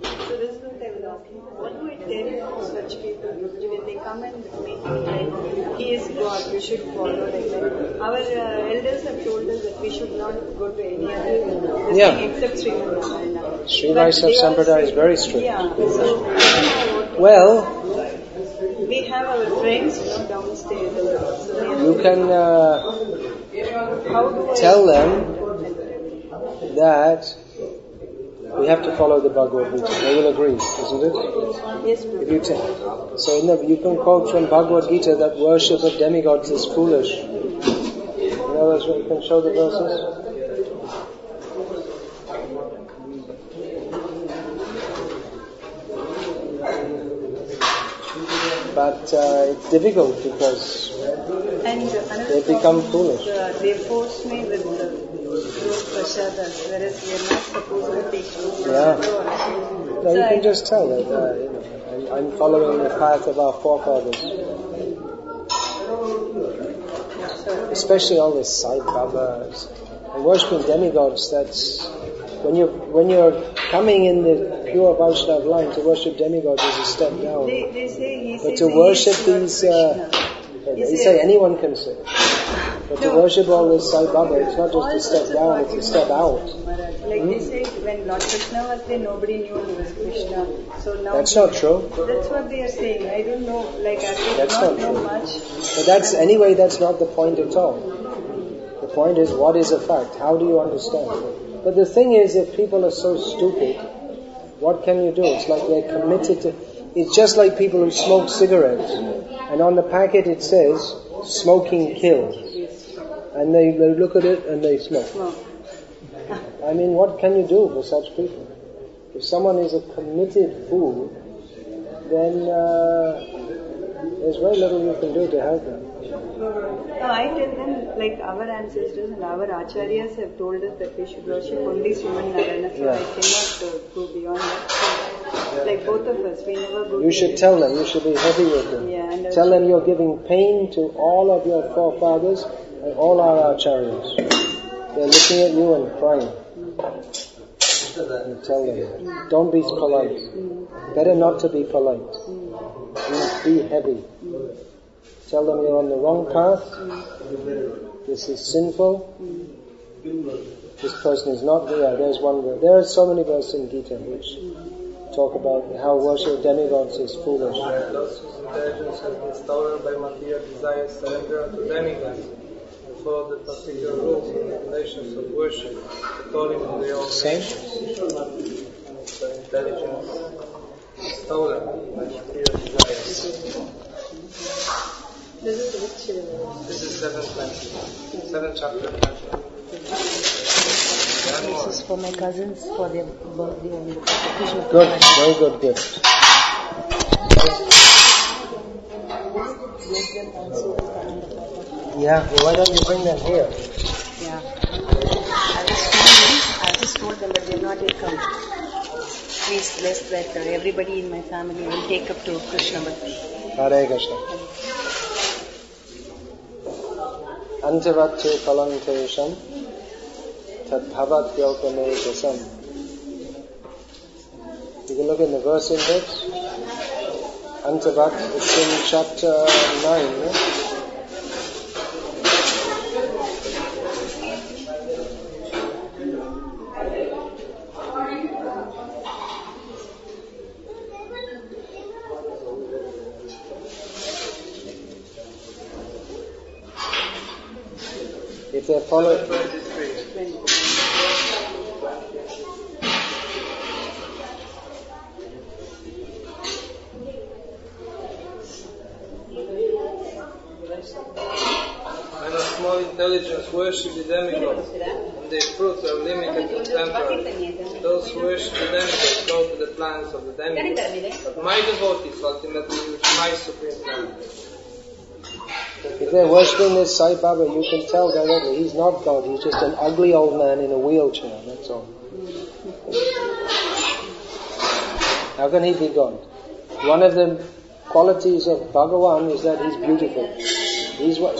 So this what would do we tell such people when they come and make like, he God, we should follow. Our elders have told us that we should not go to any other yeah. except Sri Ramananda. Sri Sampradaya is very strict. Yeah, so, well, we have our friends downstairs. So they are- you can uh, how do I tell them that we have to follow the Bhagavad Gita. They will agree, isn't it? Yes, If you tell. So in the, you can quote from Bhagavad Gita that worship of demigods is foolish. You know, you can show the verses. But uh, it's difficult because And They become foolish. uh, they force me with the prasadas, whereas we are not supposed to take Yeah. no, you can just tell that uh, you know, I'm, I'm following the path of our forefathers. Especially all this Sai Babas and worshipping demigods. That's when you when you're coming in the pure Vaishnava line to worship demigods is a step down. They, they say But to worship these, uh, They say anyone can say. But to worship all this Sai Baba, it's not just a step down, it's a step out. Like they say when Lord Krishna was there, nobody knew he was Krishna. So now That's not true. That's what they are saying. I don't know. Like I did That's not not know much. But that's anyway. That's not the point at all. The point is, what is a fact? How do you understand? But the thing is, if people are so stupid, what can you do? It's like they're committed to. It's just like people who smoke cigarettes, and on the packet it says "smoking kills," and they, they look at it and they smoke. I mean, what can you do for such people? If someone is a committed fool, then uh, there's very little you can do to help them. No, I tell them like our ancestors and our acharyas have told us that we should worship only Sriman Narayana, so Yeah. I cannot uh, go beyond that. So, like both of us, we never go You should tell them, you should be heavy with them. Yeah, Tell them you're giving pain to all of your forefathers and all our acharyas. They're looking at you and crying. You tell them, don't be polite. Better not to be polite. You be heavy. Tell them you're on the wrong path. This is sinful. This person is not. Yeah, there's one verse. There are so many verses in Gita which talk about how worship of demigods is foolish. Those intelligence been stolen by material desires surrender unto demigods follow the particular rules and regulations of worship according to their own Same. intelligence stolen by material desires. This is which uh, This is 720. 7 chapter 20. This is for my cousins for their birthday and the Good, very good gift. Bless them also with the hand of Papa. Yeah, well, why don't you bring them here? Yeah. I was told them, I just told them, but they have not yet come. Please bless that uh, everybody in my family will take up to Krishna Bhakti. Hare Krishna. Antavattu kalantesham yogamejasam. You can look in the verse index. Antavat, it's in chapter 9. yeah? If they follow, 23. And of small intelligence worship the demigods, and their fruits are limited and temporary. Those who worship the demigods go to the plans of the demigods. But my devotees ultimately reach my supreme plan. They're this Sai Baba, you can tell directly he's not God. He's just an ugly old man in a wheelchair. That's all. How can he be God? One of the qualities of Bhagavan is that he's beautiful. He's what?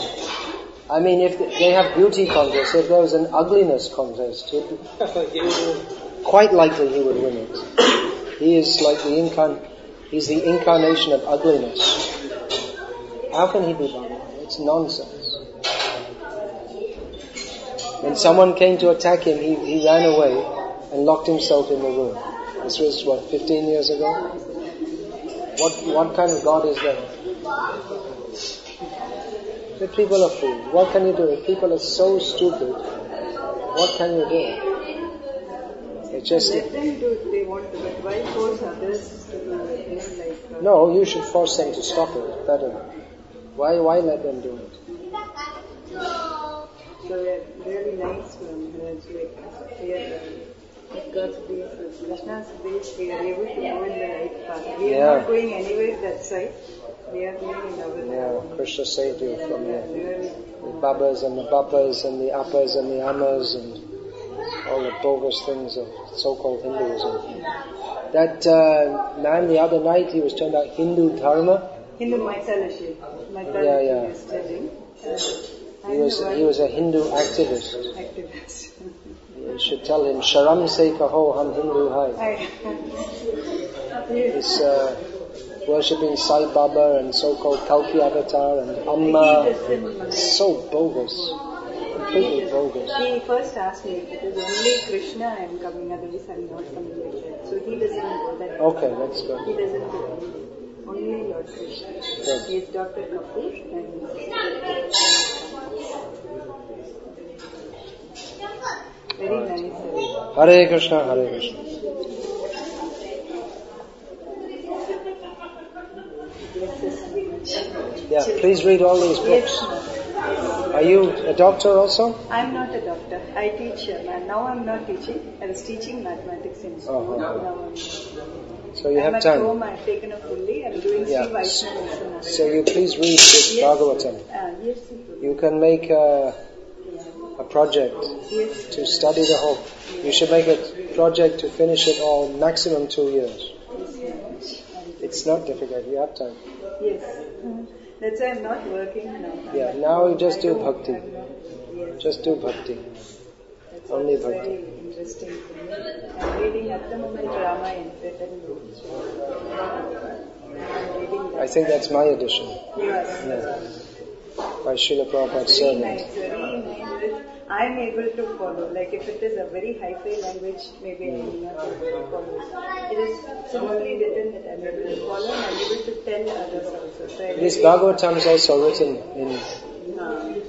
I mean, if they have beauty contests, if there was an ugliness contest, quite likely he would win it. He is like the incarn, he's the incarnation of ugliness. How can he be Bhagavan? It's nonsense. When someone came to attack him, he, he ran away and locked himself in the room. This was what, 15 years ago? What, what kind of God is that? The people are fools. What can you do? If people are so stupid, what can you do? It's just Let them do if they want to, but why force others to do it? Like, uh, no. You should force them to stop it. Better. Why? Why let them do it? So they're really nice it's like we are uh, at God's grace, with Krishna's grace, we are able to go in the right path. We are Yeah. not going anywhere that side. We are going in our Yeah, Krishna saved you from Yeah, the, really. the babas and the bappas and the appas and the ammas and all the bogus things of so-called Hinduism. That uh, man the other night, he was talking about Hindu dharma. Hindu mythology. Mythology Yeah, yeah. is telling. Uh, He was he was a Hindu activist. activist. You should tell him Sharam se kaho hum Hindu hai. He's uh, worshipping Sai Baba and so-called Kalki Avatar and Amma. So bogus, completely bogus. He first asked me if it is only Krishna I am coming, otherwise I am not coming that. So he doesn't go that Okay, that's He doesn't go only Lord Krishna. Good. He is Dr. Kapoor and very nice. Hare Krishna, Hare Krishna. Yeah, please read all these books. Are you a doctor also? I'm not a doctor. I teach. Uh, now I'm not teaching. I was teaching mathematics in school. Oh, oh, oh. So you I'm have time. home. I've taken up fully. I'm doing Yeah. Vaishnava. So you please read this Yes. Bhagavatam. Uh, yes, You can make a, a project yes. to study the whole. You should make a project to finish it all maximum two years. It's not difficult. You have time. Yes. That's why I'm not working now. Yeah, now you just do bhakti. Just do bhakti. Only bhakti. very interesting for me. I'm reading at the moment Ramayana, written. I'm reading that. I think that's my edition. Yes. Yeah. By Srila Prabhupada's sermons. nice, very nice. I'm able to follow. Like if it is a very high-fi language, maybe I will not able to follow. It is simply written that I'm able to follow and I'm able to tell others also. So This Bhagavatam is also written in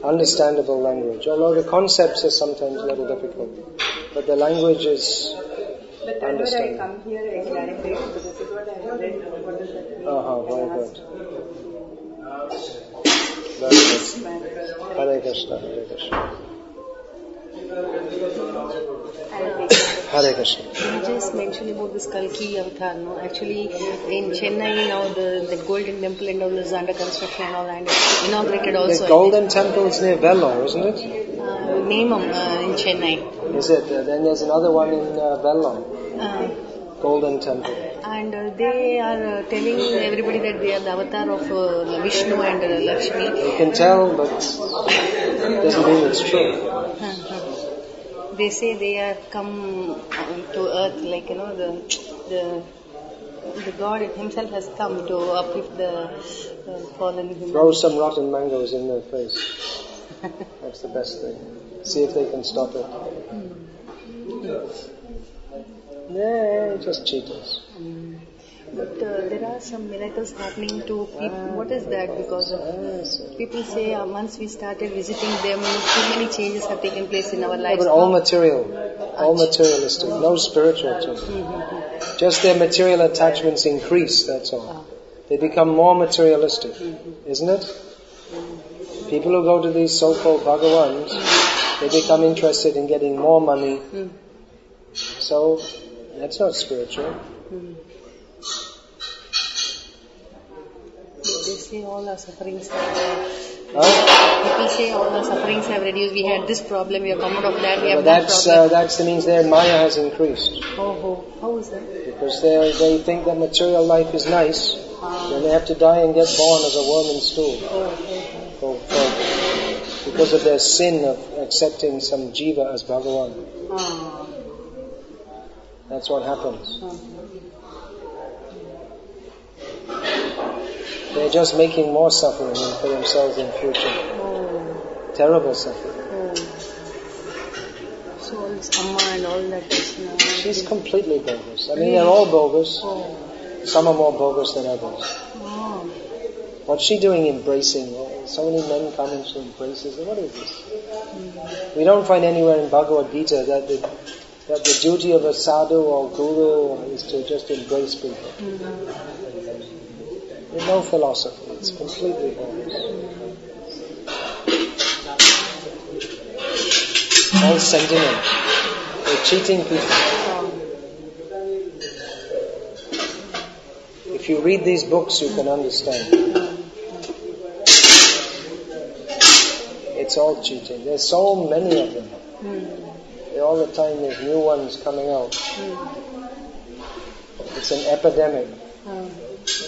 understandable language, although the concepts are sometimes a little difficult. But the language is, mean? Uh-huh, very good. very good. Hare Krishna, Hare Krishna. I'll take it. Hare Krishna. You just mentioned about this Kalki avatar, no? Actually, in Chennai now, the, the Golden Temple and all is under construction and all, and inaugurated also. The Golden Temple is near Vellore, isn't it? Uh, minimum uh, in Chennai. Is it? Uh, then there's another one in uh, Vellore, Uh, Golden Temple. and uh, they are uh, telling everybody that they are the avatar of uh, Vishnu and uh, Lakshmi. You can tell, but it doesn't mean it's true. Uh-huh. They say they have come uh, to earth, like you know, the the the God himself has come to uplift the uh, fallen human. Throw some rotten mangoes in their face. That's the best thing. See if they can stop it. Yeah, just cheaters. But uh, there are some miracles happening to people. What is that? Because of people say uh, once we started visiting them, too many changes have taken place in our Yeah, lives. but all material, all materialistic, no spiritual to. Just their material attachments increase, that's all. They become more materialistic, isn't it? People who go to these so-called Bhagawans, they become interested in getting more money. Mm. So, that's not spiritual. Mm. They say all our sufferings have, Huh? people say all our sufferings have reduced. We had this problem, we have come out of that, we have But that's, uh, that's the means their Maya has increased. oh, oh, how is that? Because they they think that material life is nice, then they have to die and get born as a worm in stool Oh, for, for because of their sin of accepting some jiva as Bhagavan. Ah. That's what happens. ah. They're just making more suffering for themselves in future. Oh. Terrible suffering. Oh. So this Amma and all that is now. She's completely bogus. I mean, they're all bogus. Oh. Some are more bogus than others. Oh. What's she doing embracing? So many men come and she embraces. What is this? Mm. We don't find anywhere in Bhagavad Gita that the, that the duty of a sadhu or guru is to just embrace people. Mm. There's no philosophy. It's completely bogus. All sentiment. They're cheating people. If you read these books, you can understand. It's all cheating. There's so many of them. All the time there's new ones coming out. It's an epidemic. Ah.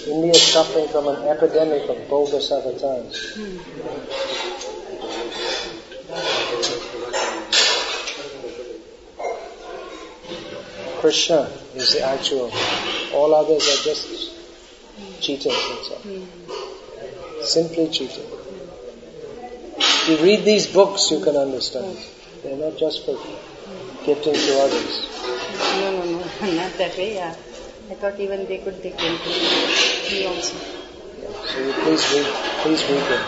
India is suffering from an epidemic of bogus avatars. Krishna is the actual. All others are just cheaters. Simply cheating. If you read these books, you can understand. They're not just for gifting to others. No, no, no, not that way. Yeah. I thought even they could take into me also. So you please read, please read them.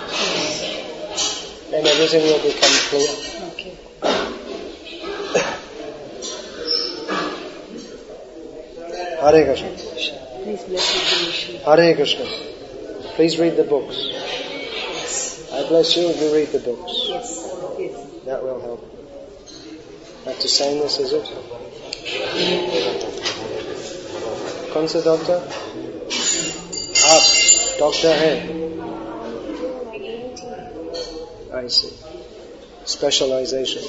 Then everything will become clear. Okay. Hare Krishna. Please bless you. Hare Krishna. Please read the books. Yes. I bless you if you read the books. Yes. Yes. That will help. Have to sign this, is it? कौन सा doctor आप doctor हैं I see. Specialization.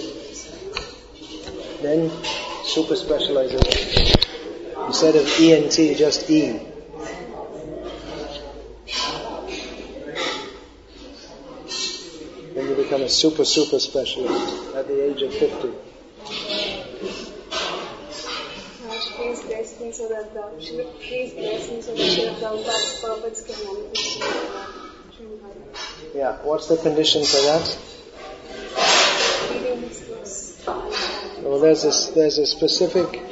Then super specialization. Instead of ENT, just E. Then you become a super super specialist at the age of 50. so that the please bless me so that Srila Prabhupada's purpose can manifest in my life. Sri Yeah, what's the condition for that? Reading his books. Well, there's a, there's a specific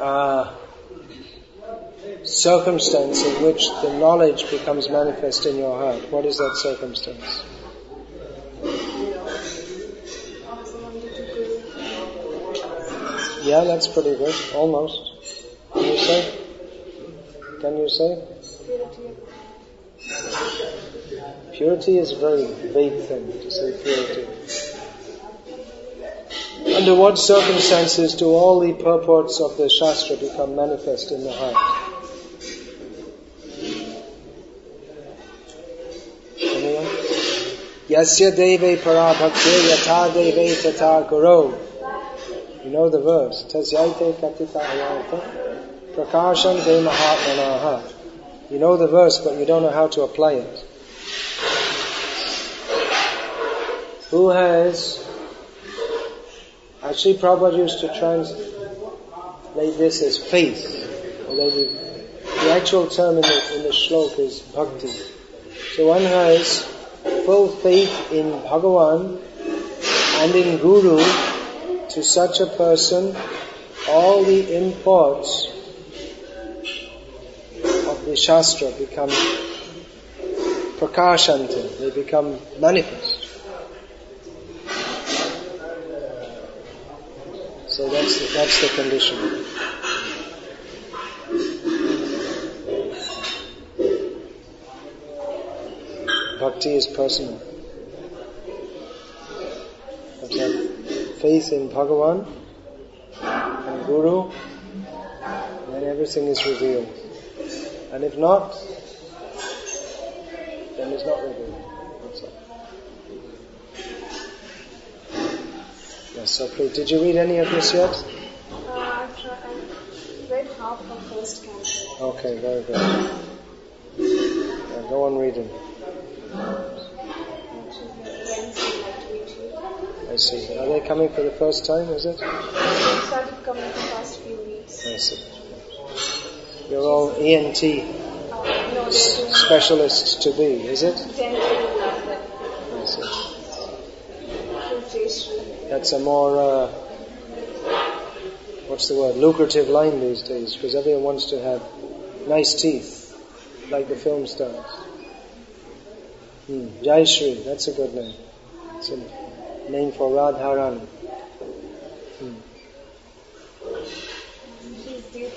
uh, circumstance in which the knowledge becomes manifest in your heart. What is that circumstance? Yeah, that's pretty good. Almost. Can you say? Can you say? Purity is a very vague thing to say purity. Under what circumstances do all the purports of the Shastra become manifest in the heart? Anyone? Yasya deve para bhakti yatha deve tata guru. You know the verse. Tasyaite katita hayata prakasham te mahatmanaha. You know the verse, but you don't know how to apply it. Who has Actually, Prabhupada used to translate this as faith. Although the, actual term in the, in the is bhakti. So one has full faith in Bhagavan and in Guru. To such a person, all the imports of the Shastra become prakashanti. They become manifest. So that's the, that's the condition. Bhakti is personal. Faith in Bhagavan and Guru, then everything is revealed. And if not, then it's not revealed. That's all. Yes, so please, did you read any of this yet? Uh, I've tried- I've read half of first canto. Okay, very good. Yeah, go on reading. I see. Are they coming for the first time, is it? They started coming the past few weeks. I see. You're all ENT Uh, no, specialists to be, is it? I see. That's a more, uh, what's the word, lucrative line these days because everyone wants to have nice teeth, like the film stars. Hmm. Jai Shri, that's a good name. A name for Radharani. Hmm. She's duty.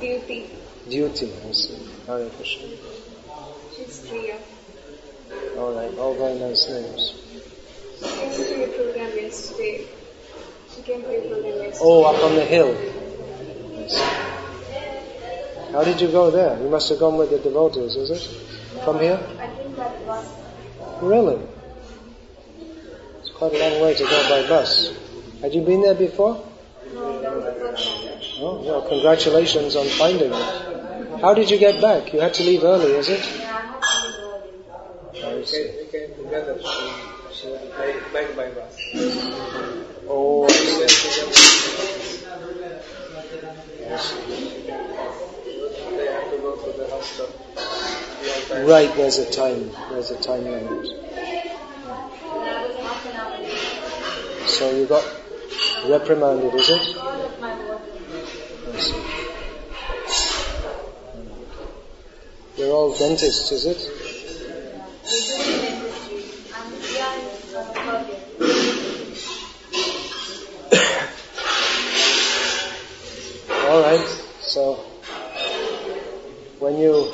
Duty. Duty, I see. Hare Krishna. She's Priya. Alright, all very nice names. She came to your program yesterday. She came to your program yesterday. Oh, up on the hill. How did you go there? You must have gone with the devotees, is it? From here? I think that was Really? Quite a long way to go by bus. Had you been there before? no, that was the first time. Oh, well, congratulations on finding it. How did you get back? You had to leave early, is it? Yeah, I had to leave early. We came, we came together. She, she went back, by bus. Oh, I We see. went together. I see. They have to go to the hospital. Be on time. Right, there's a time, there's a time limit. That was half an hour late. So you got reprimanded, is it? You're all dentists, is it? Year. Alright, so when you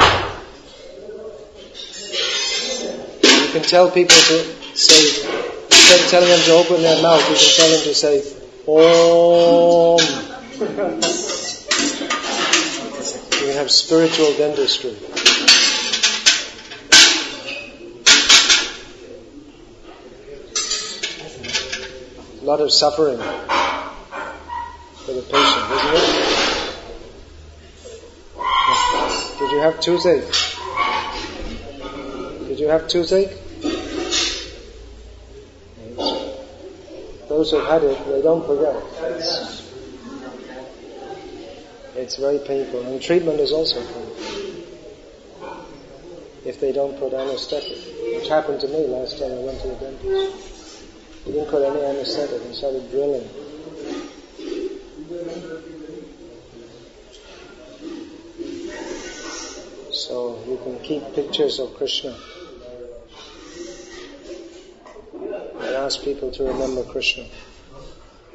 you can tell people to say instead of telling them to open their mouth, you can tell them to say Om. You can have spiritual dentistry. A lot of suffering for the patient, isn't it? Did you have toothache? Did you have toothache? Those who've had it, they don't forget. It's, it's very painful, and treatment is also painful. If they don't put anesthetic, which happened to me last time I went to the dentist. He didn't put any anesthetic and started drilling. So you can keep pictures of Krishna ask people to remember Krishna.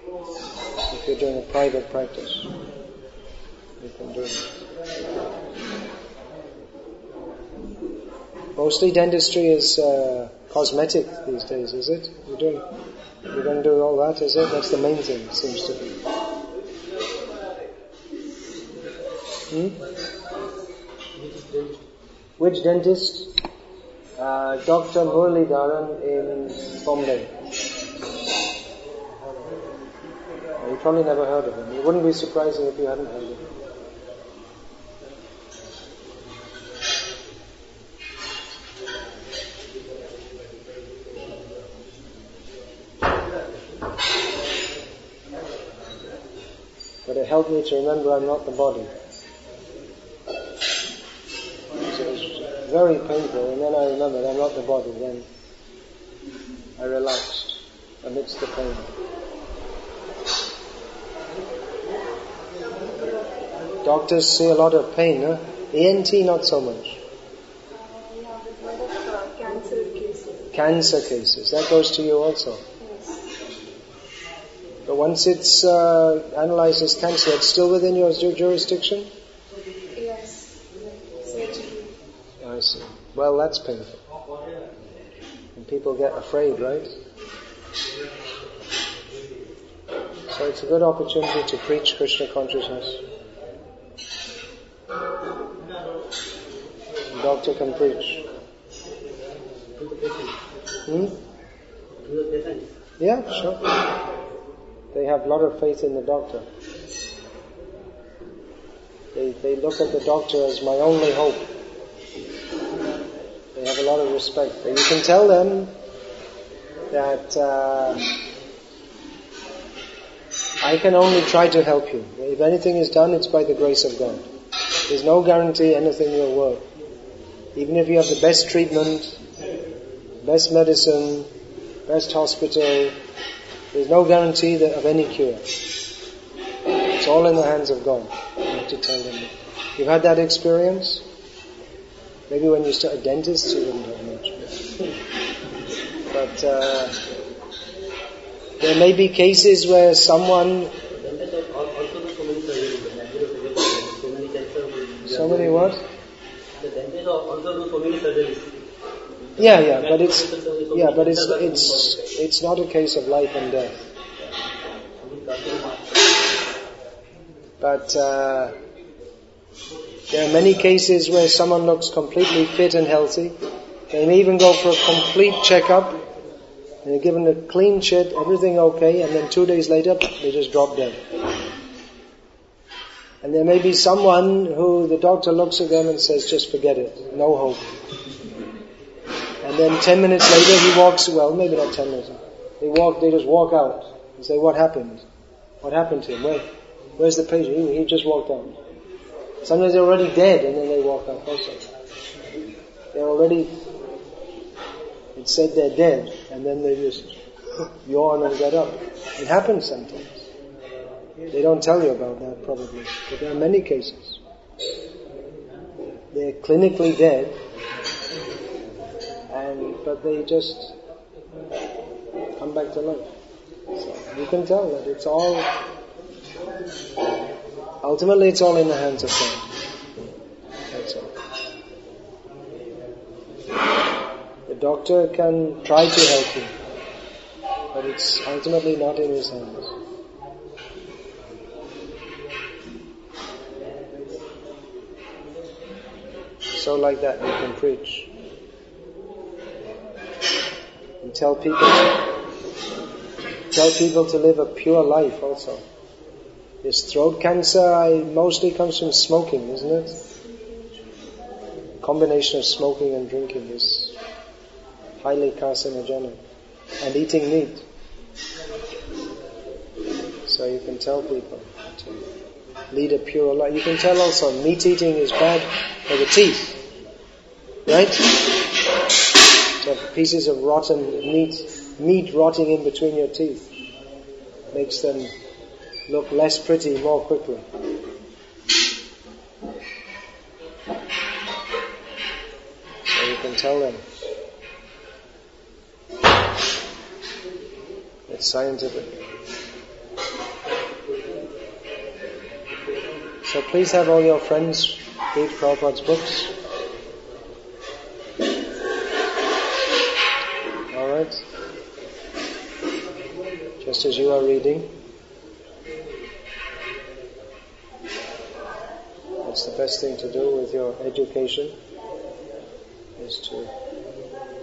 If you're doing a private practice, you can do it. Mostly dentistry is uh, cosmetic these days, is it? You're doing, you're going to do all that, is it? That's the main thing, it seems to be. Hmm? Which dentist? Uh, Dr. Muralidharan in Bombay. Probably never heard of him. It wouldn't be surprising if you hadn't heard of him. But it helped me to remember I'm not the body. So it was very painful, and then I remembered I'm not the body. Then I relaxed amidst the pain. Doctors see a lot of pain, huh? ENT not so much. Cancer cases. Cancer cases, that goes to you also. Yes. But once it's uh, analyzed as cancer, it's still within your jurisdiction? Yes. I see. Well, that's painful. And people get afraid, right? So it's a good opportunity to preach Krishna consciousness. Doctor can preach. Hmm? Yeah, sure. They have a lot of faith in the doctor. They, they look at the doctor as my only hope. They have a lot of respect. But you can tell them that uh, I can only try to help you. If anything is done, it's by the grace of God. There's no guarantee anything will work. Even if you have the best treatment, best medicine, best hospital, there's no guarantee that of any cure. It's all in the hands of God. You have to tell them. You've had that experience? Maybe when you start a dentist, you wouldn't have much. But uh, there may be cases where someone. So many what? Yeah, yeah, but it's yeah, but it's it's it's not a case of life and death. But uh, there are many cases where someone looks completely fit and healthy. They may even go for a complete checkup. And they're given a clean shit, everything okay, and then two days later, they just drop dead. And there may be someone who the doctor looks at them and says, just forget it, no hope. And then ten minutes later he walks, well, maybe not ten minutes. They walk, they just walk out and say, what happened? What happened to him? Where, where's the patient? He, he just walked out. Sometimes they're already dead and then they walk out also. They're already, it said they're dead and then they just yawn and get up. It happens sometimes. They don't tell you about that probably, but there are many cases. They're clinically dead, and but they just come back to life. So you can tell that it's all ultimately it's all in the hands of God. That's all. The doctor can try to help you, but it's ultimately not in his hands. So like that you can preach. And tell people tell people to live a pure life also. This throat cancer I, mostly comes from smoking, isn't it? Combination of smoking and drinking is highly carcinogenic. And eating meat. So you can tell people to lead a pure life. You can tell also meat eating is bad for the teeth. Right? Have pieces of rotten meat, meat rotting in between your teeth makes them look less pretty more quickly. So you can tell them. It's scientific. So please have all your friends read Prabhupada's books. Alright? Just as you are reading. That's the best thing to do with your education, is to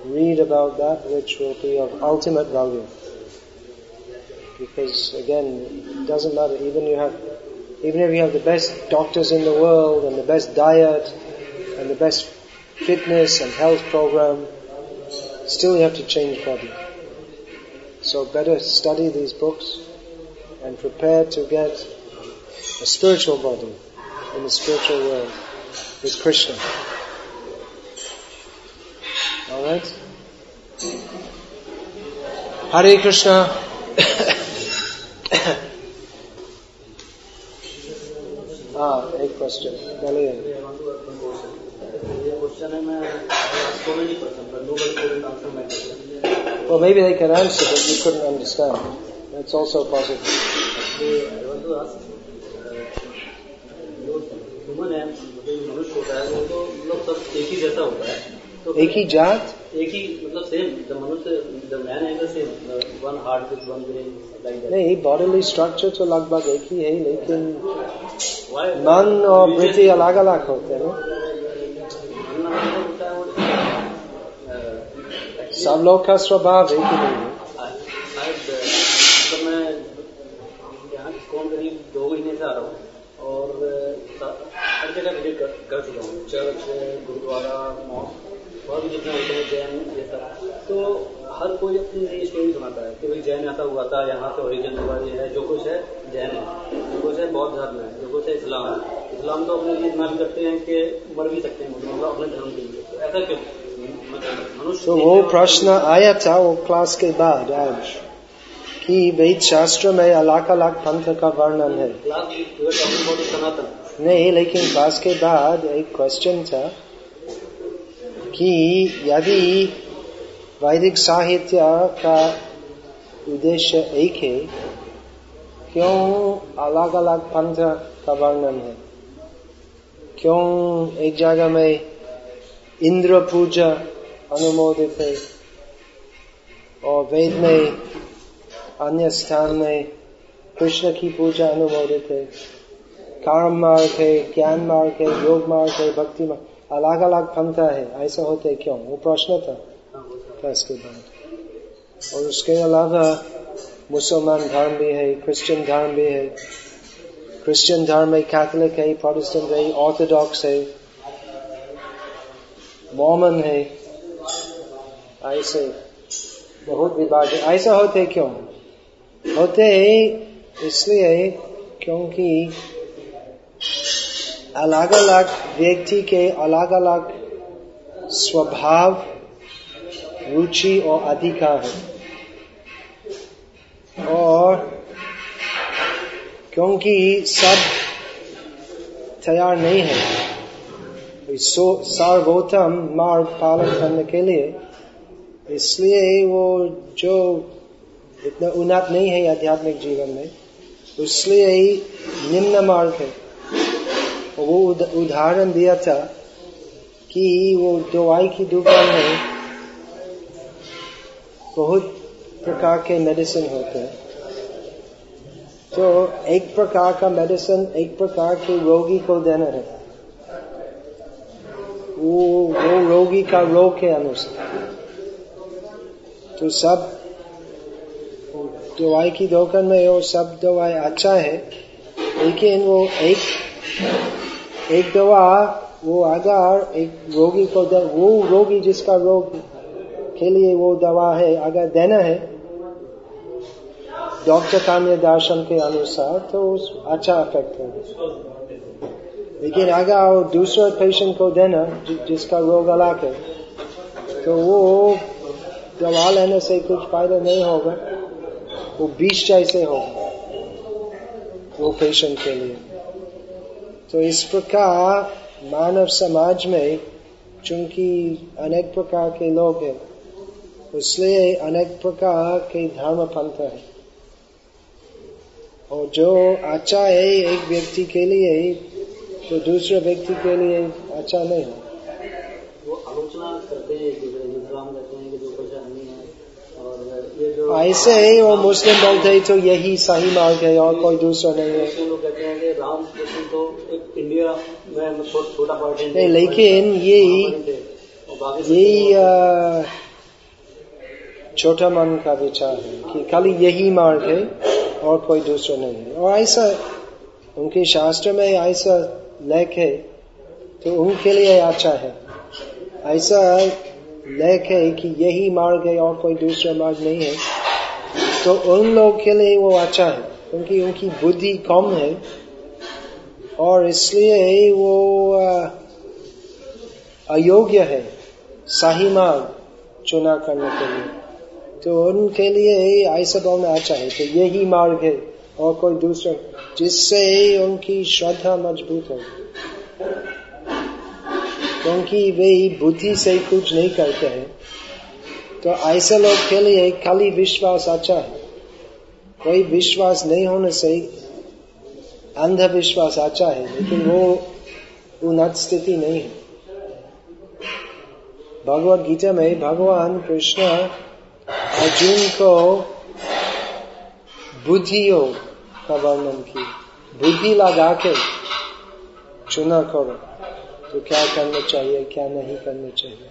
read about that which will be of ultimate value. Because again, it doesn't matter, even you have even if you have the best doctors in the world and the best diet and the best fitness and health program, still you have to change body. So better study these books and prepare to get a spiritual body in the spiritual world with Krishna. Alright? Hare Krishna. ah, a question. Galilean. Well, maybe they can answer, but you couldn't understand. That's also possible. I want to ask, जो human है जो मनुष्य होता है वो तो मतलब सब एक ही जैसा होता है तो एक ही जात एक ही मतलब सेम द मनुष्य द मैन है same one heart with one brain like that नहीं बॉडीली स्ट्रक्चर तो लगभग एक ही है लेकिन मन और वृत्ति अलग अलग होते हैं सब लोग का स्वभाव एक ही नहीं है। मतलब मैं यहाँ कौन करीब दो महीने से आ रहा हूँ और हर जगह विज़िट कर चुका हूँ। चर्च गुरुद्वारा मॉस्क और भी जितने होते हैं जैन ये सब। तो हर कोई अपनी नई स्टोरी सुनाता है कि भाई जैन ऐसा हुआ था यहाँ से ओरिजिन हुआ ये है जो कुछ है जैन है जो कुछ है बौद्ध धर्म है जो कुछ है इस्लाम है। इस्लाम तो अपने लिए इतना भी करते हैं कि मर भी सकते हैं मतलब अपने धर्म के लिए। तो ऐसा क्यों? मतलब मनुष्य तो वो प्रश्न आया था वो क्लास के बाद आज कि वेद शास्त्र में अलग अलग पंथ का वर्णन है। अबाउट सनातन। नहीं लेकिन क्लास के बाद एक क्वेश्चन था कि यदि वैदिक साहित्य का उद्देश्य एक है, क्यों अलग अलग पंथ का वर्णन है? क्यों एक जगह में इंद्र पूजा अनुमोदित है और वेद में अन्य स्थान में कृष्ण की पूजा अनुमोदित है? कर्म मार्ग है, ज्ञान मार्ग है, योग मार्ग है, भक्ति मार्ग अलग अलग पंथा है ऐसा होते क्यों? वो प्रश्न था। क्लास के बाद और उसके अलावा मुसलमान धर्म भी है क्रिश्चियन धर्म भी है। क्रिश्चियन धर्म में कैथोलिक है प्रोटेस्टेंट है ऑर्थोडॉक्स है मॉमन है ऐसे बहुत विभाग है। ऐसा होते क्यों? होते इसलिए क्योंकि अलग अलग व्यक्ति के अलग अलग स्वभाव, रुचि और अधिकार है। और क्योंकि सब तैयार नहीं है सर्वोत्तम मार्ग पालन करने के लिए, इसलिए वो जो इतना उन्नत नहीं है आध्यात्मिक जीवन में इसलिए निम्न मार्ग है। वो उदाहरण दिया था कि वो दवाई की दुकान में बहुत प्रकार के मेडिसिन होते हैं। तो एक प्रकार का मेडिसिन एक प्रकार के रोगी को देना है। वो वो रोगी का रोग के अनुसार। तो सब दवाई की दुकान में वो सब दवाई अच्छा है, लेकिन वो एक एक दवा, वो अगर एक रोगी को वो रोगी जिसका रोग के लिए वो दवा है अगर देना है, डॉक्टर का निर्देशन के अनुसार तो उस अच्छा इफ़ेक्ट होगा लेकिन अगर दूसरे पेशेंट को देना जिसका रोग अलग है तो वो दवा लेने से कुछ फ़ायदा नहीं होगा, वो बीस जैसे होगा, वो पेशेंट के लिए। तो इस प्रकार मानव समाज में चूँकि अनेक प्रकार के लोग हैं इसलिए अनेक प्रकार के धर्म पंथ है। और जो अच्छा है एक व्यक्ति के लिए तो दूसरे व्यक्ति के लिए अच्छा नहीं है। वो आलोचना करते हैं हैं है ऐसे ही वो मुस्लिम बोलते हैं तो यही सही मार्ग है और कोई दूसरा नहीं है। लोग कहते हैं कि राम कृष्ण तो एक इंडिया में छोटा पार्टी नहीं लेकिन यही यही छोटा मन का विचार है कि खाली यही मार्ग है और कोई दूसरा नहीं है। और ऐसा उनके शास्त्र में ऐसा लेख है तो उनके लिए अच्छा है। ऐसा लेख है कि यही मार्ग है और कोई दूसरा मार्ग नहीं है। तो उन लोग के लिए वो अच्छा है क्योंकि उनकी बुद्धि कम है। और इसलिए वो अयोग्य है सही मार्ग चुना करने के लिए। तो उनके लिए ऐसा बोलना अच्छा है तो यही मार्ग है, और कोई दूसरा, जिससे उनकी श्रद्धा मज़बूत हो। क्योंकि वे बुद्धि से कुछ नहीं करते हैं। तो ऐसे लोग के लिए खाली विश्वास अच्छा है। कोई विश्वास नहीं होने से अंधविश्वास अच्छा है, लेकिन वो उन्नत स्थिति नहीं है। भगवत गीता में भगवान कृष्ण अर्जुन को बुद्धियों का वर्णन की बुद्धि लगा के चुना करो। तो क्या करना चाहिए, क्या नहीं करना चाहिए?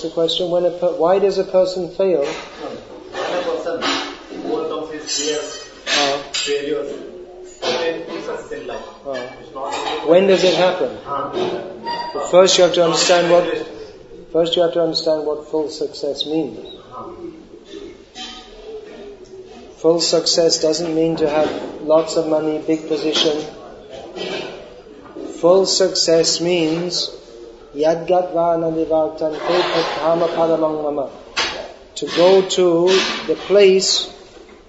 The question? When a per- why does a person fail? When a person overcomes his fears, failures, attain full success in life. It's not only when does it happen? But first you have to understand what first you have to understand what full success means. Full success doesn't mean to have lots of money, big position. Full success means To go to the place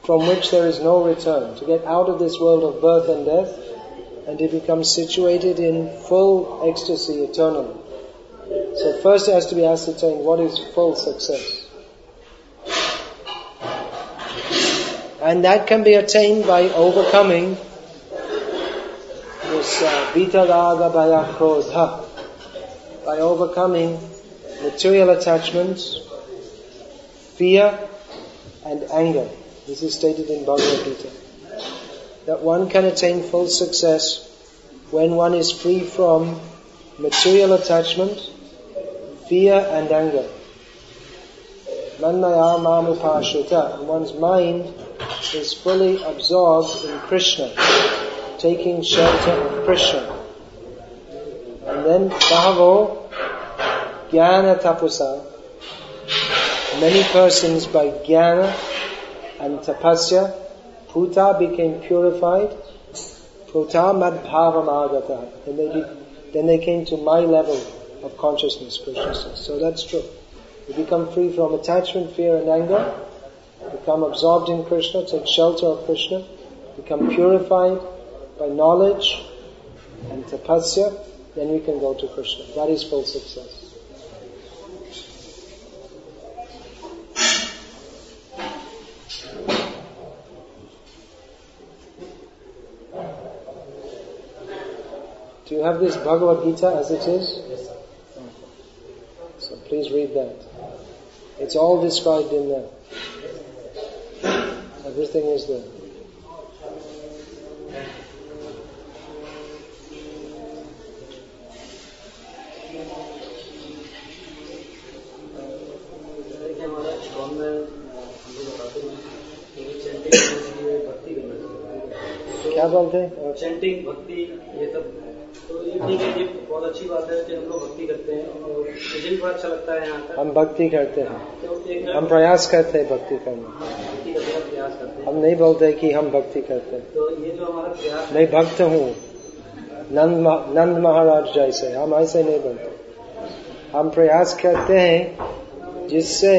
from which there is no return, to get out of this world of birth and death, and to become situated in full ecstasy eternally. So first it has to be ascertained what is full success. And that can be attained by overcoming this uh, vitaraga bhaya krodha, by overcoming material attachments, fear, and anger. This is stated in Bhagavad Gita. That one can attain full success when one is free from material attachment, fear, and anger. And one's mind is fully absorbed in Krishna, taking shelter of Krishna. And then Bahavo Jnana. Many persons by Jnana and Tapasya, Puta became purified. Puta Madbhavam Agata. And they then they came to my level of consciousness, Krishna says. So that's true. You become free from attachment, fear and anger, become absorbed in Krishna, take shelter of Krishna, become purified by knowledge and tapasya, then we can go to Krishna. That is full success. Do you have this Bhagavad Gita as it is? So please read that. It's all described in there. Everything is there. बोलते हैं? Chanting भक्ति ये सब तो ये ठीक है ये बहुत अच्छी बात है कि हम लोग भक्ति करते हैं और बड़ा अच्छा लगता है यहाँ पर हम भक्ति करते हैं। तो हम प्रयास करते हैं भक्ति करने। का प्रयास करते हैं। हम नहीं बोलते कि हम भक्ति करते हैं। तो ये जो हमारा प्रयास मैं भक्त हूँ। नंद नंद महाराज जैसे हम ऐसे नहीं बोलते। हम प्रयास करते हैं जिससे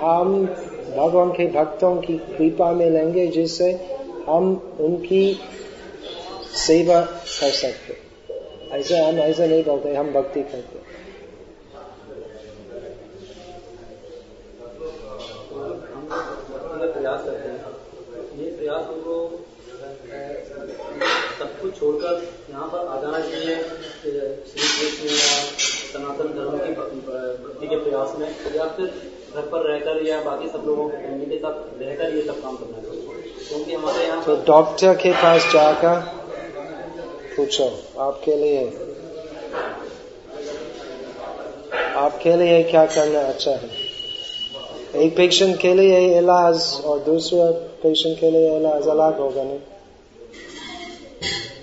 हम भगवान के भक्तों की कृपा में लेंगे जिससे हम उनकी सेवा कर सकते। ऐसे हम ऐसे नहीं बोलते हम भक्ति करते। प्रयास करते हैं। ये प्रयास हमको सब कुछ छोड़कर यहाँ पर आ जाना चाहिए श्री कृष्ण या सनातन धर्म की भक्ति के प्रयास में या फिर घर पर रहकर या बाकी सब लोगों के फैमिली के साथ रहकर ये सब काम करना चाहिए क्योंकि हमारे यहाँ तो डॉक्टर के पास जाकर पूछो आपके लिए। आपके लिए क्या करना अच्छा है? एक पेशेंट के लिए इलाज और दूसरे पेशेंट के लिए इलाज अलग होगा, नहीं?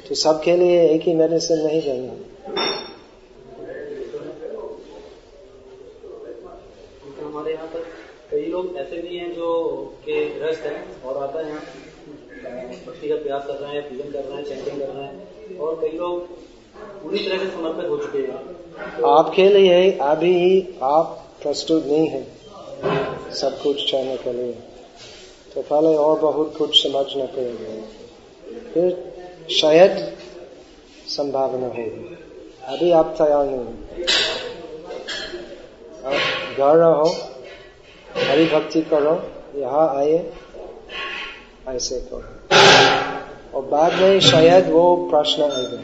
तो सबके लिए एक ही मेडिसिन नहीं क्योंकि हमारे यहाँ पर कई लोग ऐसे भी हैं जो के ग्रस्त हैं और आता है यहाँ भक्ति का प्रयास कर रहे हैं, पूजन कर रहे हैं चैंटिंग कर रहे हैं। और कई लोग पूरी तरह से समर्पित हो चुके हैं। आपके लिए अभी आप प्रस्तुत नहीं है। सब कुछ चाहने के लिए। तो पहले और बहुत कुछ समझना पड़ेगा फिर शायद संभावना होगी। अभी आप तैयार नहीं हो। आप घर रहो हरि भक्ति करो, यहाँ आए ऐसे करो। और बाद में शायद वो प्रश्न आएगा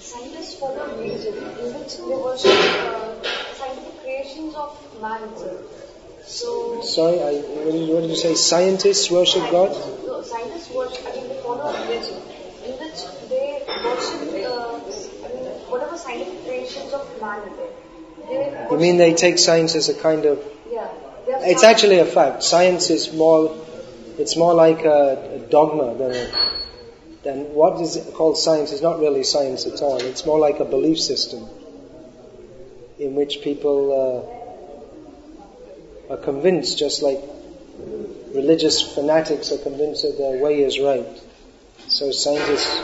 Scientists follow religion in which they worship uh, scientific creations of man itself. So, Sorry, I, what, did, what did you say? Scientists worship God? no, scientists worship, I mean, they follow a religion in which they worship, uh, I mean, whatever creations of man there. They You mean they take science as a kind of Yeah. It's actually a fact. Science is more, it's more like a, a dogma than a, than what is called science is not really science at all. It's more like a belief system in which people uh, are convinced, just like religious fanatics are convinced that their way is right. So scientists,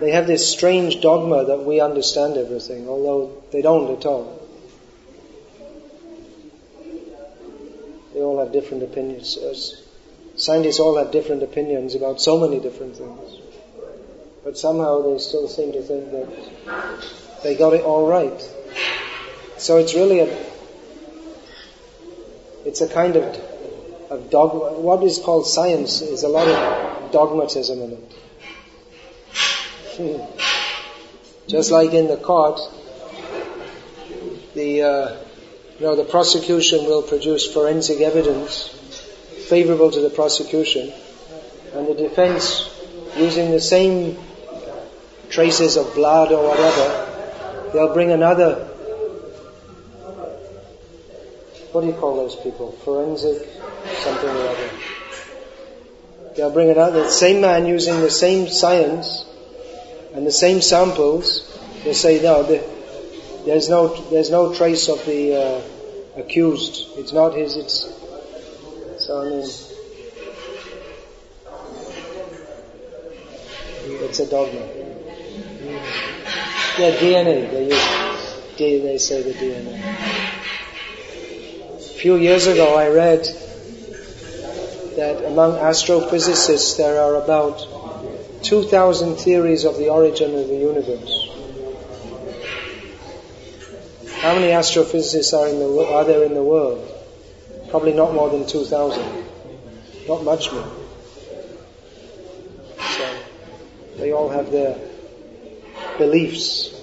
they have this strange dogma that we understand everything, although they don't at all. They all have different opinions. Uh, As Scientists all have different opinions about so many different things. But somehow they still seem to think that they got it all right. So it's really a, it's a kind of, of dogma. What is called science is a lot of dogmatism in it. Just like in the court, the, uh, you know, the prosecution will produce forensic evidence favorable to the prosecution, and the defense, using the same traces of blood or whatever, they'll bring another. What do you call those people? Forensic something or other. They'll bring another. The same man using the same science and the same samples. They say no. The, there's no there's no trace of the uh, accused. It's not his. It's so I mean, it's a dogma. Yeah, DNA. They use they say the DNA. A few years ago, I read that among astrophysicists there are about 2,000 theories of the origin of the universe. How many astrophysicists are, in the, are there in the world? Probably not more than 2,000. Not much more. So, they all have their beliefs.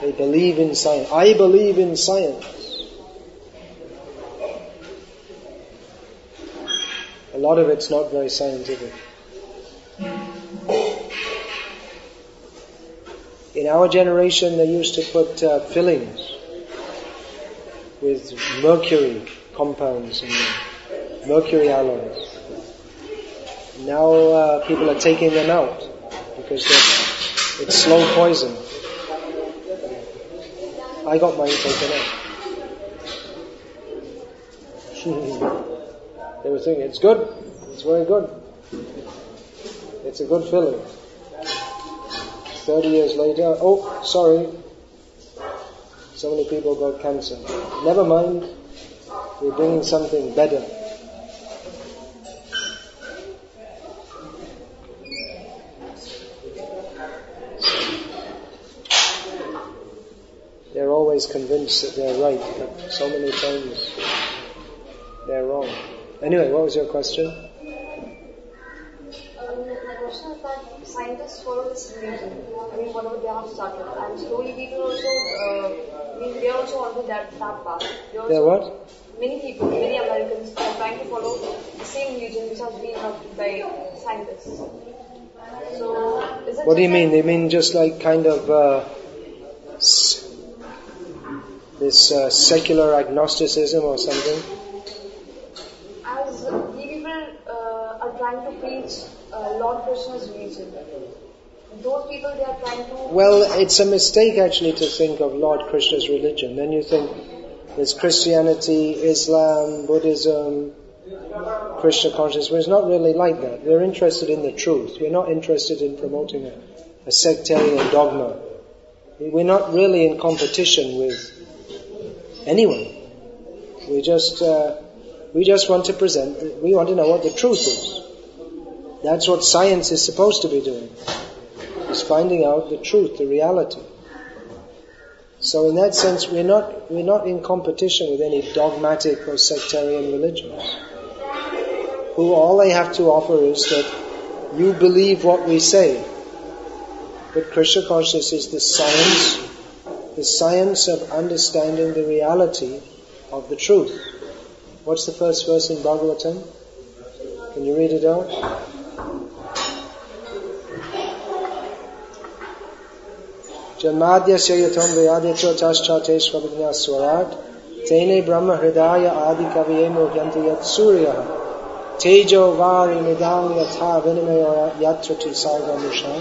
They believe in science. I believe in science. A lot of it's not very scientific. In our generation, they used to put uh, fillings with mercury compounds them, mercury alloys. Now uh, people are taking them out because it's slow poison. I got mine taken out. they were thinking, it's good, it's very good. It's a good filling. 30 years later, oh, sorry, so many people got cancer. Never mind, we're bringing something better. They're always convinced that they're right, but so many times they're wrong. Anyway, what was your question? Question is that scientists follow this religion. I mean, whatever they have started, and slowly people also, uh, I mean, they are also onto that that path. They They're what? Many people, many Americans are trying to follow the same religion which has been adopted by scientists. So, What do you mean? They mean just like kind of uh, this uh, secular agnosticism or something? as we people uh, are trying to preach uh, Lord Krishna's religion, those people to. Well, it's a mistake actually to think of Lord Krishna's religion. Then you think there's Christianity, Islam, Buddhism, Krishna consciousness. It's not really like that. We're interested in the truth. We're not interested in promoting a, a sectarian dogma. We're not really in competition with anyone. We just uh, we just want to present. We want to know what the truth is. That's what science is supposed to be doing. Is finding out the truth, the reality. So in that sense, we're not, we're not in competition with any dogmatic or sectarian religions. Who all they have to offer is that you believe what we say. But Krishna consciousness is the science, the science of understanding the reality of the truth. What's the first verse in Bhagavatam? Can you read it out? जन्माद्यस्य यथों वेदाद्यचोचाश्चातेष्वभिज्ञा स्वराट् तेने ब्रह्म हृदय आदि कवये मोह्यन्ति यत् सूर्यः तेजो वारिमिदां यथा विनिमयो यत्र तिसागमुषा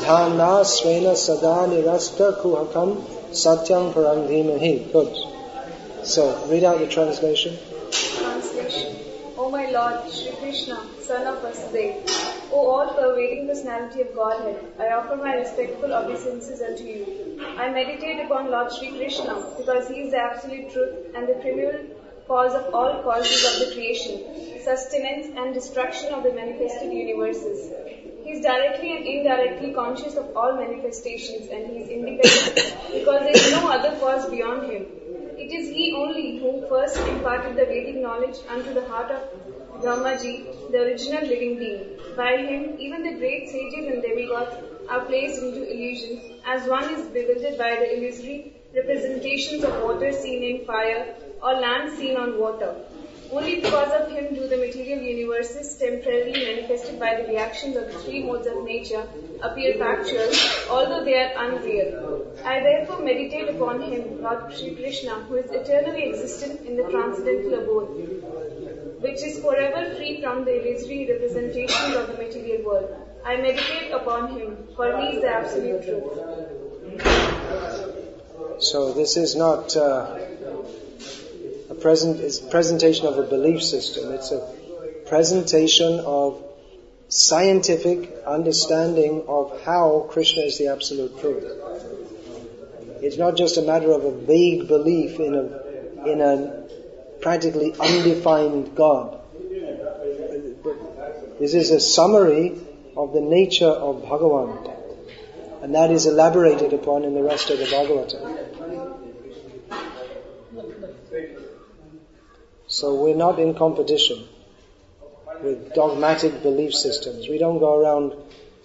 ध्याना स्वेन सदा निरस्त कुहकं satyam param dhimahi. Good. So, read out the translation. O my Lord, Shri Krishna, Son of Vasudeva, oh, O all-pervading personality of Godhead, I offer my respectful obeisances unto you. I meditate upon Lord Shri Krishna because he is the absolute truth and the primeval cause of all causes of the creation, sustenance and destruction of the manifested universes. He is directly and indirectly conscious of all manifestations and he is independent because there is no other cause beyond him. It is he only who first imparted the Vedic knowledge unto the heart of Brahmaji, the original living being. By him, even the great sages and demigods are placed into illusion, as one is bewildered by the illusory representations of water seen in fire or land seen on water. Only because of him do the material universes temporarily manifested by the reactions of the three modes of nature appear factual, although they are unreal. I therefore meditate upon him, Lord Sri Krishna, who is eternally existent in the transcendental abode, which is forever free from the illusory representations of the material world. I meditate upon him, for he is the absolute truth. So this is not uh, a present presentation of a belief system. It's a presentation of scientific understanding of how Krishna is the absolute truth. It's not just a matter of a vague belief in a in a practically undefined God. This is a summary of the nature of Bhagavan. And that is elaborated upon in the rest of the Bhagavatam. So we're not in competition with dogmatic belief systems. We don't go around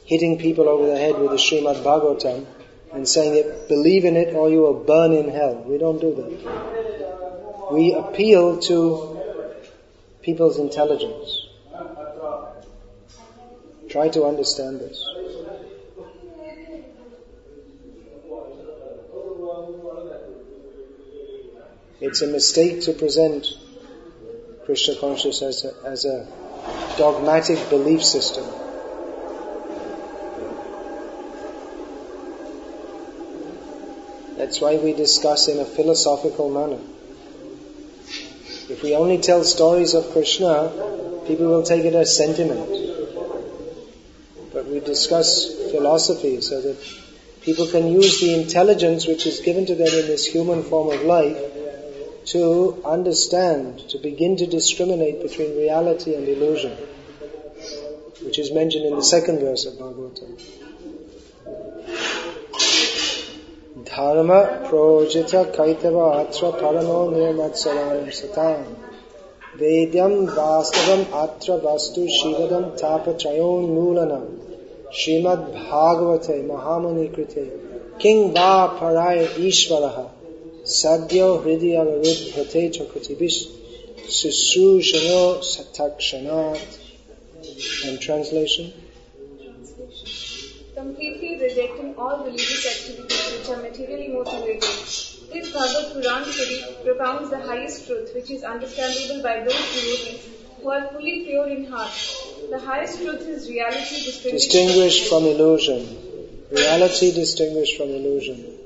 hitting people over the head with the Srimad Bhagavatam and saying it, believe in it or you will burn in hell. We don't do that. We appeal to people's intelligence. Try to understand this. It's a mistake to present Krishna consciousness as a, as a dogmatic belief system. That's why we discuss in a philosophical manner. If we only tell stories of Krishna, people will take it as sentiment. But we discuss philosophy so that people can use the intelligence which is given to them in this human form of life to understand, to begin to discriminate between reality and illusion, which is mentioned in the second verse of Bhagavatam. Dharma projita kaitava atra paramo nirmatsaram satam. Vedyam vastavam atra vastu shivadam tapatrayon mulanam Srimad Bhagavate Mahamuni Krite. King Va Paraya Ishvaraha Sadhyo Hridya Viruddhate Chakutibish Susushano Satakshanat And translation? Completely rejecting all religious activities which are materially motivated. This Bhagavad Puran propounds the highest truth which is understandable by those devotees who are fully pure in heart. The highest truth is reality distinguished, Distinguished from illusion. Reality distinguished from illusion.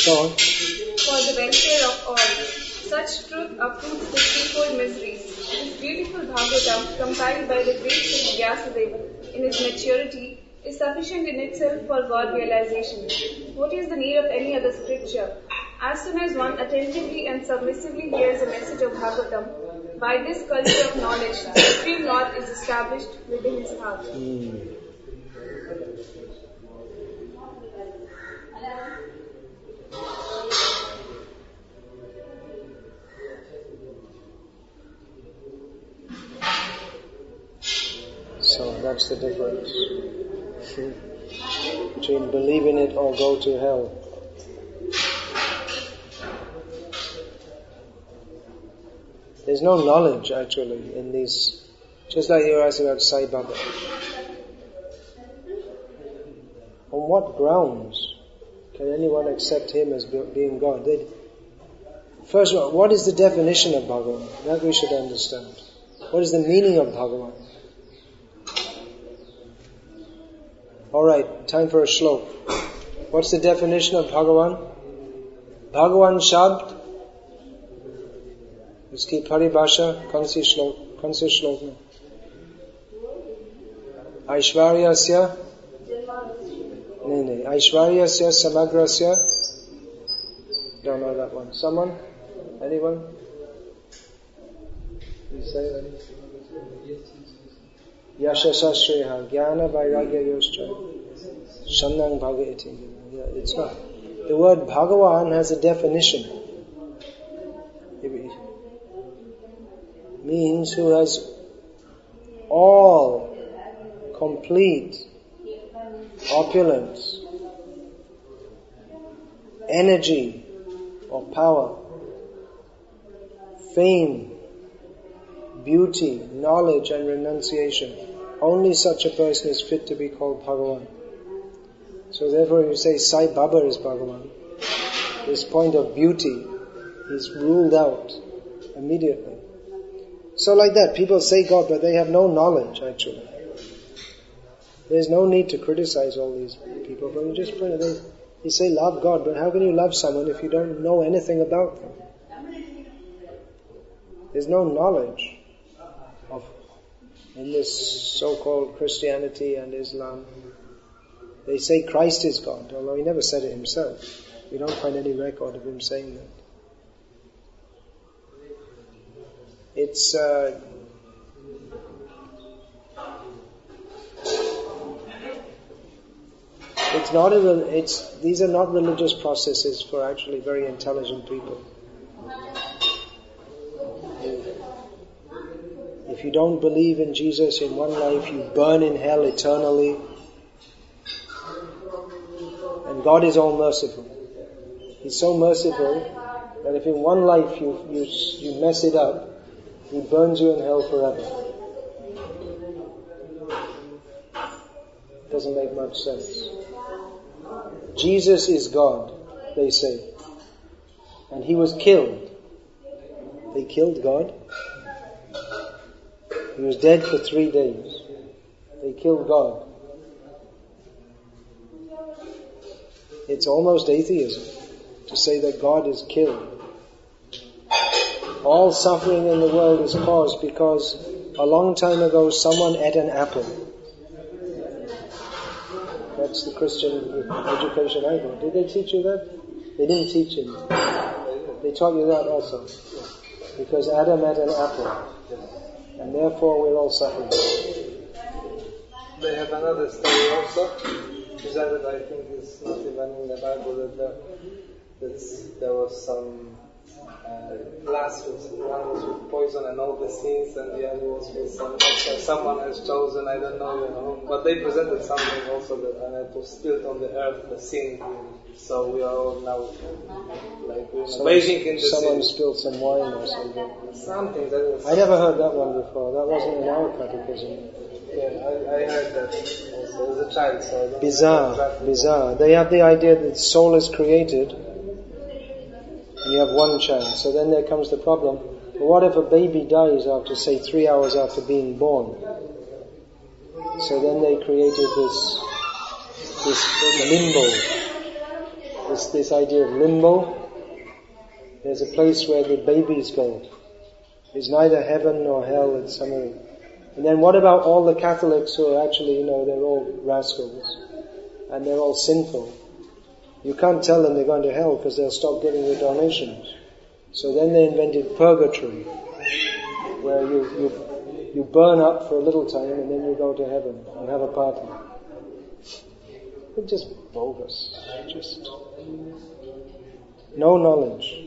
For the welfare of all. Such truth uproots the threefold miseries. This beautiful Bhagavatam, compiled by the great Sri Vyasadeva in its maturity, is sufficient in itself for God realization. What is the need of any other scripture? As soon as one attentively and submissively hears the message of Bhagavatam, by this culture of knowledge, the Supreme Lord is established within his heart. Hmm. So that's the difference. between believing it or go to hell. There's no knowledge actually in these. Just like you asked about Sai Baba. On what grounds can anyone accept him as being God? They, first of all, what is the definition of Bhagavan? That we should understand. What is the meaning of Bhagavan? Alright, time for a shloka. What's the definition of Bhagavan? Bhagavan Shabd. Uski paribhasha, kaun si shlok, kaun? Aishwaryasya? नहीं नहीं ऐश्वर्य से समग्र से don't know that one someone anyone you say yashasa shreha jnana vairagya yoscha shamnang bhagavati yeah, it's not the word bhagavan has a definition means who has all complete opulence, energy or power, fame, beauty, knowledge and renunciation. Only such a person is fit to be called Bhagavan. So therefore you say Sai Baba is Bhagavan. This point of beauty is ruled out immediately. So like that, people say God, but they have no knowledge actually. There's no need to criticize all these people, but you just you say love God, but how can you love someone if you don't know anything about them? There's no knowledge of in this so-called Christianity and Islam. They say Christ is God, although he never said it himself. We don't find any record of him saying that. it's uh, it's not a, it's these are not religious processes for actually very intelligent people. If you don't believe in Jesus in one life, you burn in hell eternally. And God is all merciful. He's so merciful that if in one life you, you, you mess it up, he burns you in hell forever. Doesn't make much sense. Jesus is God, they say. And he was killed. They killed God. He was dead for three days. They killed God. It's almost atheism to say that God is killed. All suffering in the world is caused because a long time ago someone ate an apple. That's the Christian education I got. Did they teach you that? They didn't teach you. They taught you that also. Because Adam ate an apple. And therefore we're all suffering. They have another story also, presented I think it's not even in the Bible, that there, that there was some glass was one was with poison and all the sins, and the other was with some someone has chosen. I don't know, you know. But they presented something also that and it was spilled on the earth, the sin. So we are all now like know, bathing in the Someone spilled some wine or something. Something that was. I never heard that one before. That wasn't in our catechism. Yeah, I, I heard that also as a child. So I don't Bizarre, bizarre. They have the idea that soul is created, you have one child. So then there comes the problem. What if a baby dies after, say, three hours after being born? So then they created this, this limbo, this, this idea of limbo. There's a place where the babies go. It's neither heaven nor hell, it's somewhere. And then what about all the Catholics who are actually, you know, they're all rascals and they're all sinful? You can't tell them they're going to hell because they'll stop giving your donations. So then they invented purgatory, where you, you, you burn up for a little time and then you go to heaven and have a party. It's just bogus. Just no knowledge.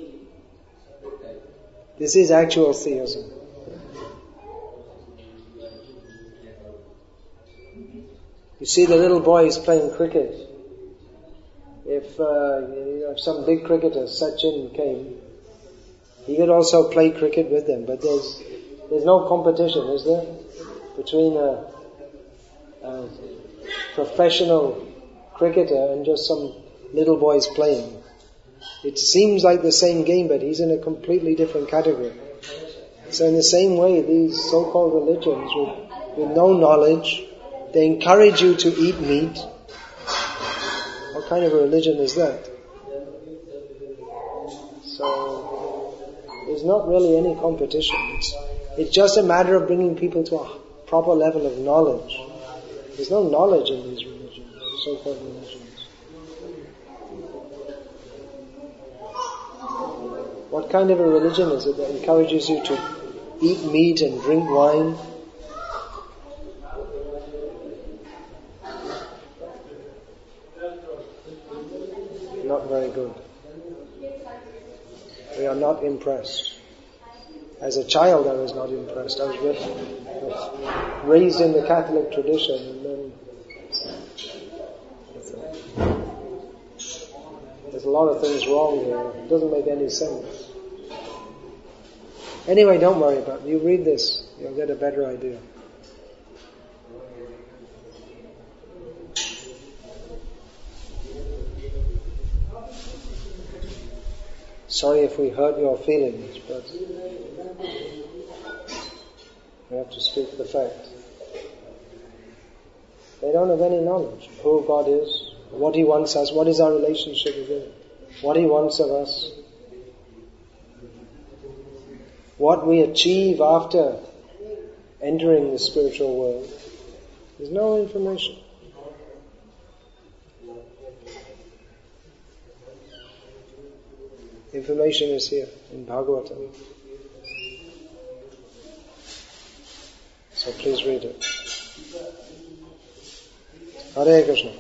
This is actual theism. You see the little boys playing cricket. If, uh, you know, some big cricketer, Sachin, came, he could also play cricket with them, but there's, there's no competition, is there? Between a, a professional cricketer and just some little boys playing. It seems like the same game, but he's in a completely different category. So in the same way, these so-called religions with, with no knowledge, they encourage you to eat meat. What kind of a religion is that? So, there's not really any competition. It's, it's just a matter of bringing people to a proper level of knowledge. There's no knowledge in these religions, so-called religions. What kind of a religion is it that encourages you to eat meat and drink wine? Not very good. We are not impressed. As a child, I was not impressed. I was, was raised in the Catholic tradition, and then there's a lot of things wrong here. It doesn't make any sense. Anyway, don't worry about it. You read this, you'll get a better idea. Sorry if we hurt your feelings, but we have to speak the fact. They don't have any knowledge who God is, what He wants us, what is our relationship with Him, what He wants of us, what we achieve after entering the spiritual world. There's no information. Information is here in Bhagavatam. So please read it. Hare Krishna.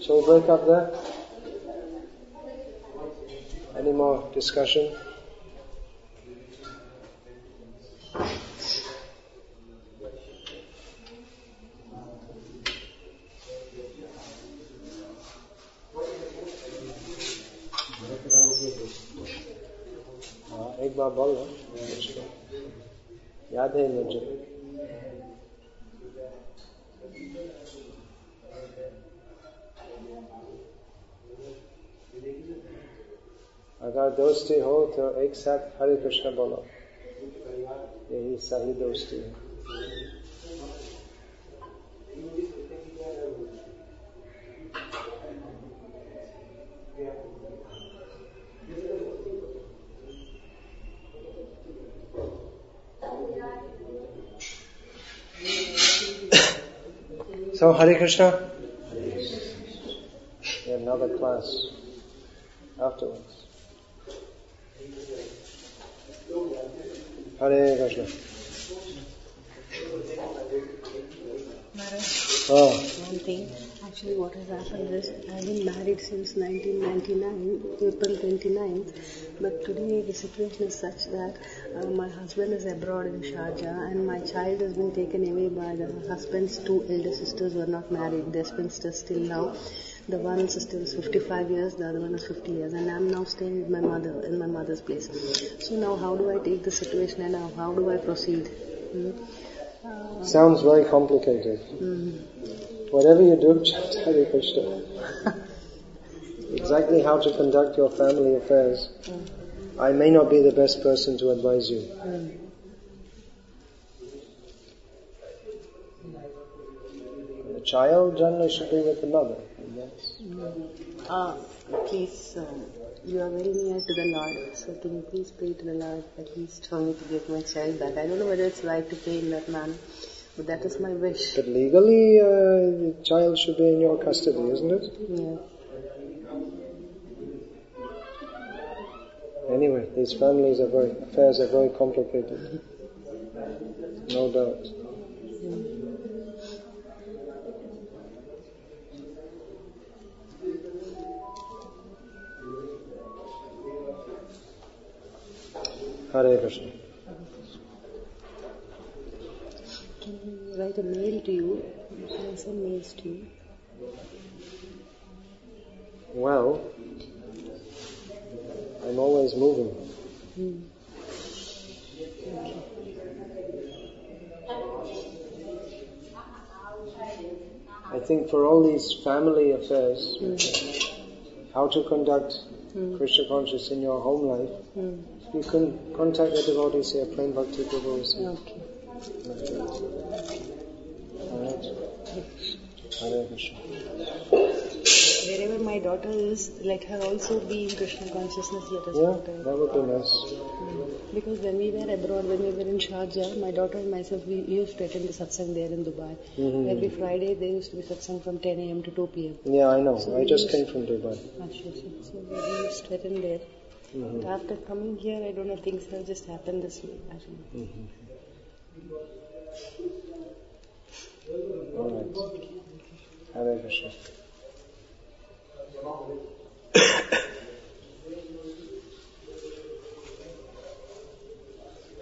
So we break up there? Any more discussion? एक बार बोल याद है मुझे। अगर दोस्ती हो तो एक साथ हरे कृष्ण बोलो। यही सही दोस्ती है। So Hare Krishna. We have another class afterwards. Hare Krishna. Oh, One thing, actually what has happened is I've been married since 1999, April 29, but today the situation is such that uh, my husband is abroad in Sharjah and my child has been taken away by the husband's two elder sisters who are not married. They're spinsters still now. The one sister is 55 years, the other one is 50 years, and I'm now staying with my mother in my mother's place. So now, how do I take the situation and how, how do I proceed? Hmm? Sounds very complicated. hmm. Whatever you do, chant Hare Krishna. exactly how to conduct your family affairs. I may not be the best person to advise you. The child generally should be with the mother. that's- Ah, please, um, you are very near to the Lord, so can you please pray to the Lord at least for me to get my child back? I don't know whether it's right to pray in that manner, but that is my wish. But legally, uh, the child should be in your custody, isn't it? Yeah. Anyway, these families are very, affairs are very complicated. No doubt. Hare Krishna. Can you write a mail to you. I send mails to you? Well, I'm always moving. Hmm. I think for all these family affairs, how to conduct Krishna consciousness in your home life, Hmm. you can contact the devotees here, Prem Bhakti Gurus. Okay. Hare Krishna. Wherever my daughter is, let her also be in Krishna consciousness. Let us Yeah, that would be nice. Because when we were abroad, when we were in Sharjah, my daughter and myself, we used to attend the satsang there in Dubai. Mhm. Every Friday, there used to be satsang from 10 a.m. to 2 p.m. Yeah, I know. So I just came from Dubai. Actually, so- So we used to attend there. Mhm. But after coming here, I don't know, things have just happened this way. Actually. Mhm. Alright. Hare Krishna.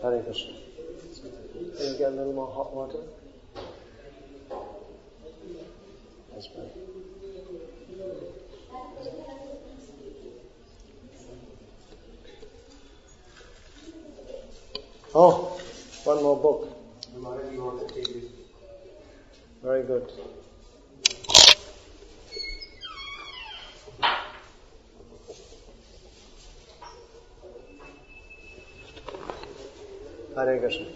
Hare Krishna. Can you get a little more hot water? That's fine. Oh, one more book. Very good. Hare Krishna.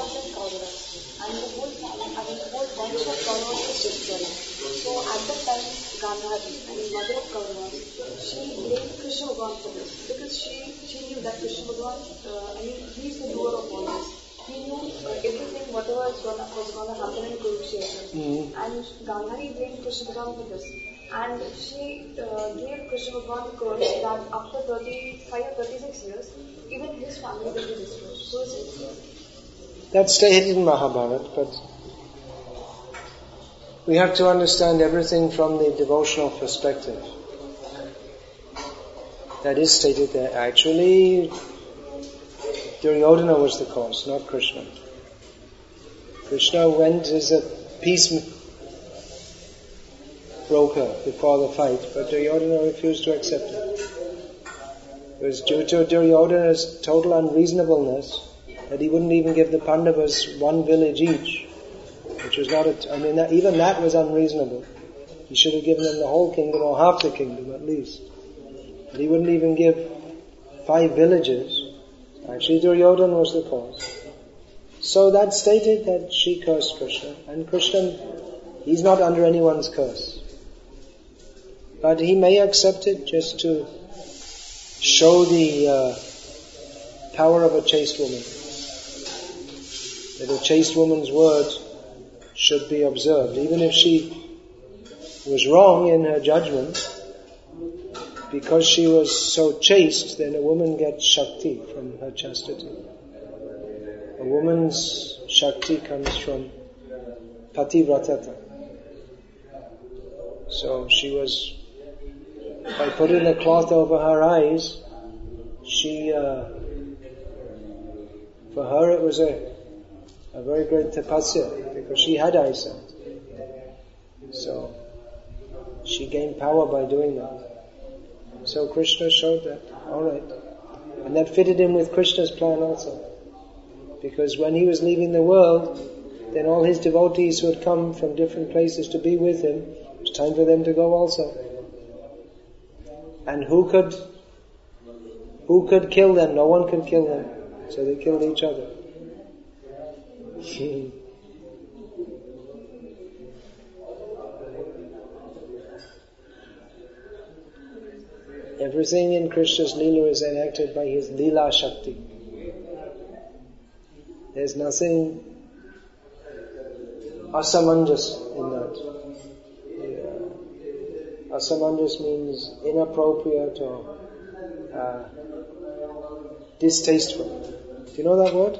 and the whole family, I mean, the whole bunch of Kauravas was destroyed. So at that time, Gandhari, I mean, mother of Kauravas, she blamed Krishna Bhagavan for this because she she knew that Krishna Bhagavan, uh, I mean, he is the doer of all this. He knew uh, everything, whatever is gonna, was going to happen in Kurukshetra. Mhm. And Gandhari blamed Krishna Bhagavan for this. And she uh, gave Krishna Bhagavan the curse that after 35 or 36 years, even his family will be destroyed. So it's That's stated in Mahabharata, but we have to understand everything from the devotional perspective. That is stated there. Actually, Duryodhana was the cause, not Krishna. Krishna went as a peace broker before the fight, but Duryodhana refused to accept it. It was due to Duryodhana's total unreasonableness that he wouldn't even give the Pandavas one village each, which was not a, I mean, that, even that was unreasonable. He should have given them the whole kingdom or half the kingdom at least. But he wouldn't even give five villages. Actually, Duryodhana was the cause. So that stated that she cursed Krishna, and Krishna, he's not under anyone's curse. But he may accept it just to show the uh, power of a chaste woman that a chaste woman's word should be observed, even if she was wrong in her judgment. Because she was so chaste, then a woman gets shakti from her chastity. A woman's shakti comes from pativratata. So she was, by putting a cloth over her eyes, she, uh, for her it was a a very great tapasya because she had eyesight. So she gained power by doing that. So Krishna showed that. Alright. And that fitted in with Krishna's plan also. Because when he was leaving the world, then all his devotees who had come from different places to be with him, it was time for them to go also. And who could who could kill them? No one could kill them. So they killed each other. Everything in Krishna's Leela is enacted by his Leela Shakti. There's nothing asamanjas in that. Yeah. Asamanjas means inappropriate or uh, distasteful. Do you know that word?